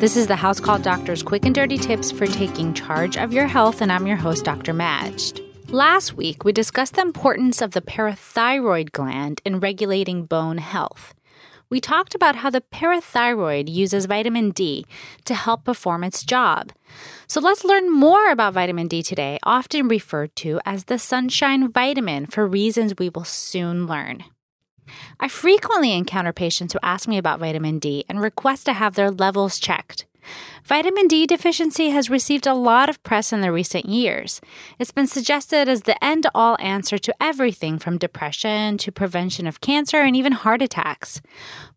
This is the House Call Doctor's quick and dirty tips for taking charge of your health, and I'm your host, Dr. Majd. Last week, we discussed the importance of the parathyroid gland in regulating bone health. We talked about how the parathyroid uses vitamin D to help perform its job. So let's learn more about vitamin D today, often referred to as the sunshine vitamin for reasons we will soon learn. I frequently encounter patients who ask me about vitamin D and request to have their levels checked. Vitamin D deficiency has received a lot of press in the recent years. It's been suggested as the end all answer to everything from depression to prevention of cancer and even heart attacks.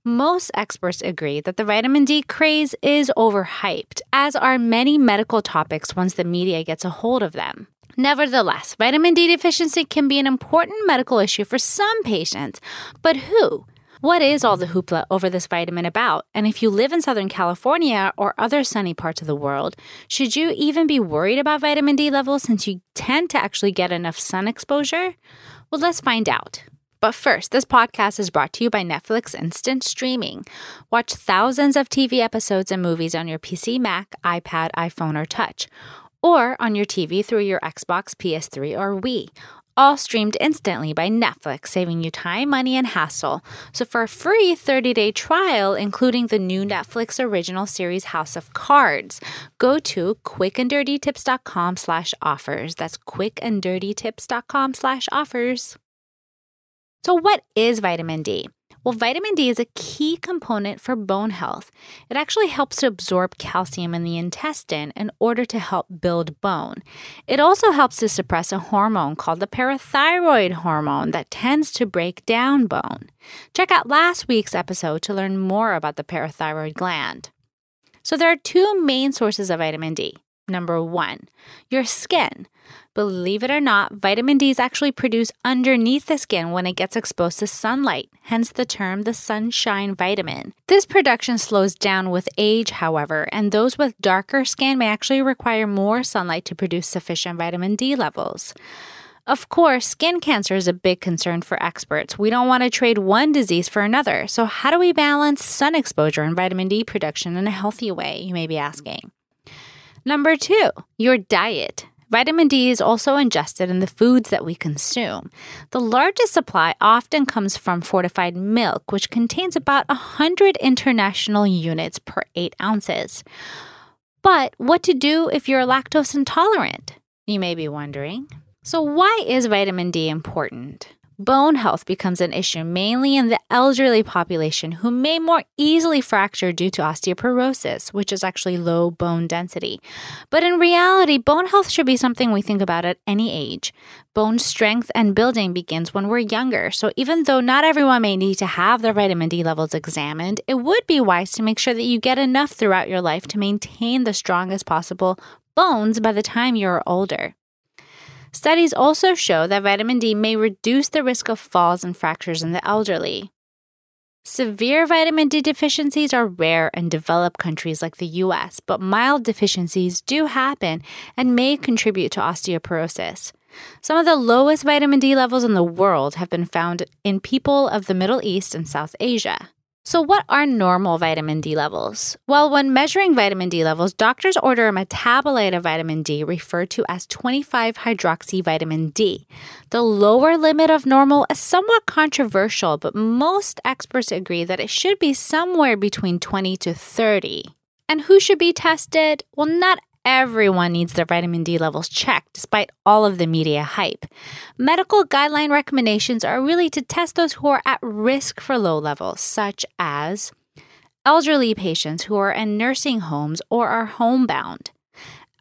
Most experts agree that the vitamin D craze is overhyped, as are many medical topics once the media gets a hold of them. Nevertheless, vitamin D deficiency can be an important medical issue for some patients, but who? What is all the hoopla over this vitamin about? And if you live in Southern California or other sunny parts of the world, should you even be worried about vitamin D levels since you tend to actually get enough sun exposure? Well, let's find out. But first, this podcast is brought to you by Netflix Instant Streaming. Watch thousands of TV episodes and movies on your PC, Mac, iPad, iPhone, or Touch or on your TV through your Xbox, PS3, or Wii. All streamed instantly by Netflix, saving you time, money, and hassle. So for a free 30-day trial, including the new Netflix original series House of Cards, go to quickanddirtytips.com slash offers. That's quickanddirtytips.com slash offers. So what is vitamin D? Well, vitamin D is a key component for bone health. It actually helps to absorb calcium in the intestine in order to help build bone. It also helps to suppress a hormone called the parathyroid hormone that tends to break down bone. Check out last week's episode to learn more about the parathyroid gland. So, there are two main sources of vitamin D. Number one, your skin. Believe it or not, vitamin D is actually produced underneath the skin when it gets exposed to sunlight, hence the term the sunshine vitamin. This production slows down with age, however, and those with darker skin may actually require more sunlight to produce sufficient vitamin D levels. Of course, skin cancer is a big concern for experts. We don't want to trade one disease for another. So, how do we balance sun exposure and vitamin D production in a healthy way, you may be asking? Number two, your diet. Vitamin D is also ingested in the foods that we consume. The largest supply often comes from fortified milk, which contains about 100 international units per 8 ounces. But what to do if you're lactose intolerant? You may be wondering. So, why is vitamin D important? Bone health becomes an issue mainly in the elderly population who may more easily fracture due to osteoporosis, which is actually low bone density. But in reality, bone health should be something we think about at any age. Bone strength and building begins when we're younger, so even though not everyone may need to have their vitamin D levels examined, it would be wise to make sure that you get enough throughout your life to maintain the strongest possible bones by the time you're older. Studies also show that vitamin D may reduce the risk of falls and fractures in the elderly. Severe vitamin D deficiencies are rare in developed countries like the US, but mild deficiencies do happen and may contribute to osteoporosis. Some of the lowest vitamin D levels in the world have been found in people of the Middle East and South Asia. So, what are normal vitamin D levels? Well, when measuring vitamin D levels, doctors order a metabolite of vitamin D referred to as 25 hydroxy vitamin D. The lower limit of normal is somewhat controversial, but most experts agree that it should be somewhere between 20 to 30. And who should be tested? Well, not everyone needs their vitamin D levels checked despite all of the media hype. Medical guideline recommendations are really to test those who are at risk for low levels, such as elderly patients who are in nursing homes or are homebound,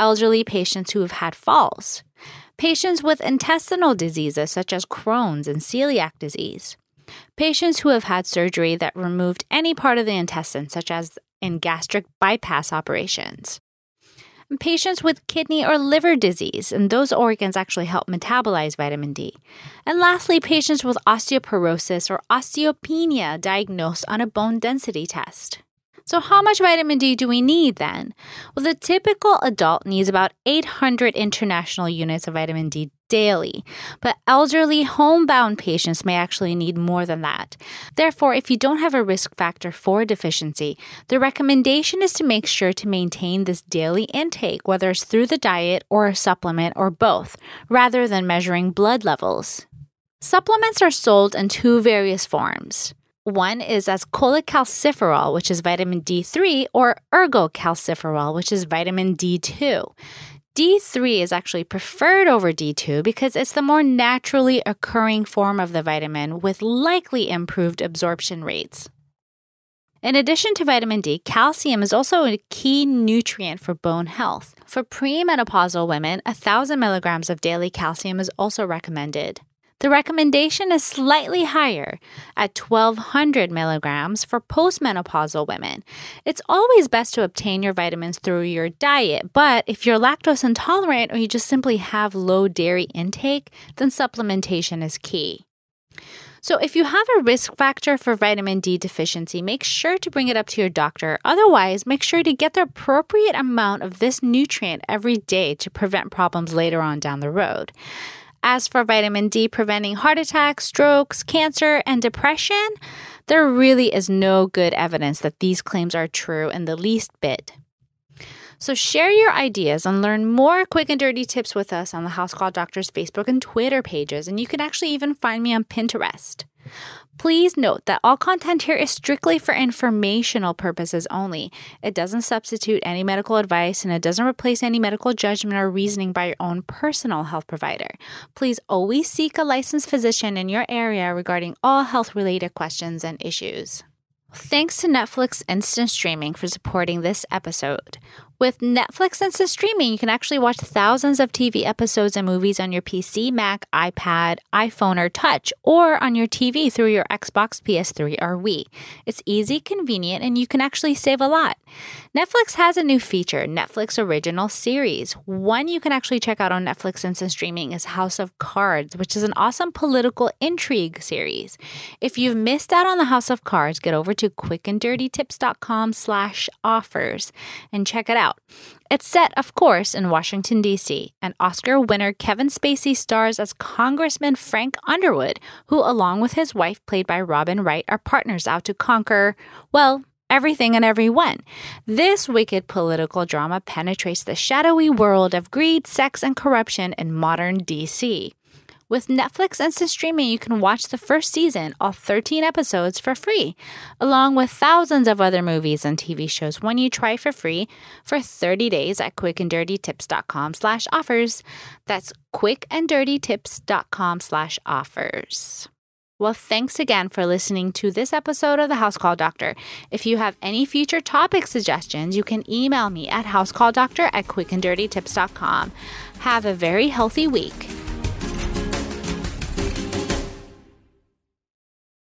elderly patients who have had falls, patients with intestinal diseases such as Crohn's and celiac disease, patients who have had surgery that removed any part of the intestine, such as in gastric bypass operations, patients with kidney or liver disease, and those organs actually help metabolize vitamin D. And lastly, patients with osteoporosis or osteopenia diagnosed on a bone density test. So, how much vitamin D do we need then? Well, the typical adult needs about 800 international units of vitamin D daily, but elderly homebound patients may actually need more than that. Therefore, if you don't have a risk factor for deficiency, the recommendation is to make sure to maintain this daily intake, whether it's through the diet or a supplement or both, rather than measuring blood levels. Supplements are sold in two various forms. One is as cholecalciferol, which is vitamin D3, or ergocalciferol, which is vitamin D2. D3 is actually preferred over D2 because it's the more naturally occurring form of the vitamin with likely improved absorption rates. In addition to vitamin D, calcium is also a key nutrient for bone health. For premenopausal women, 1,000 milligrams of daily calcium is also recommended. The recommendation is slightly higher at 1200 milligrams for postmenopausal women. It's always best to obtain your vitamins through your diet, but if you're lactose intolerant or you just simply have low dairy intake, then supplementation is key. So, if you have a risk factor for vitamin D deficiency, make sure to bring it up to your doctor. Otherwise, make sure to get the appropriate amount of this nutrient every day to prevent problems later on down the road. As for vitamin D preventing heart attacks, strokes, cancer, and depression, there really is no good evidence that these claims are true in the least bit. So share your ideas and learn more quick and dirty tips with us on the House Call Doctors Facebook and Twitter pages, and you can actually even find me on Pinterest. Please note that all content here is strictly for informational purposes only. It doesn't substitute any medical advice and it doesn't replace any medical judgment or reasoning by your own personal health provider. Please always seek a licensed physician in your area regarding all health related questions and issues. Thanks to Netflix Instant Streaming for supporting this episode. With Netflix Instant Streaming, you can actually watch thousands of TV episodes and movies on your PC, Mac, iPad, iPhone, or Touch, or on your TV through your Xbox, PS3, or Wii. It's easy, convenient, and you can actually save a lot. Netflix has a new feature, Netflix Original Series. One you can actually check out on Netflix Instant Streaming is House of Cards, which is an awesome political intrigue series. If you've missed out on the House of Cards, get over to quickanddirtytips.com slash offers and check it out. It's set, of course, in Washington, D.C., and Oscar winner Kevin Spacey stars as Congressman Frank Underwood, who, along with his wife, played by Robin Wright, are partners out to conquer, well, everything and everyone. This wicked political drama penetrates the shadowy world of greed, sex, and corruption in modern DC. With Netflix Instant Streaming, you can watch the first season, all 13 episodes, for free, along with thousands of other movies and TV shows when you try for free for 30 days at quickanddirtytips.com slash offers. That's quickanddirtytips.com slash offers. Well, thanks again for listening to this episode of the House Call Doctor. If you have any future topic suggestions, you can email me at housecalldoctor at quickanddirtytips.com. Have a very healthy week.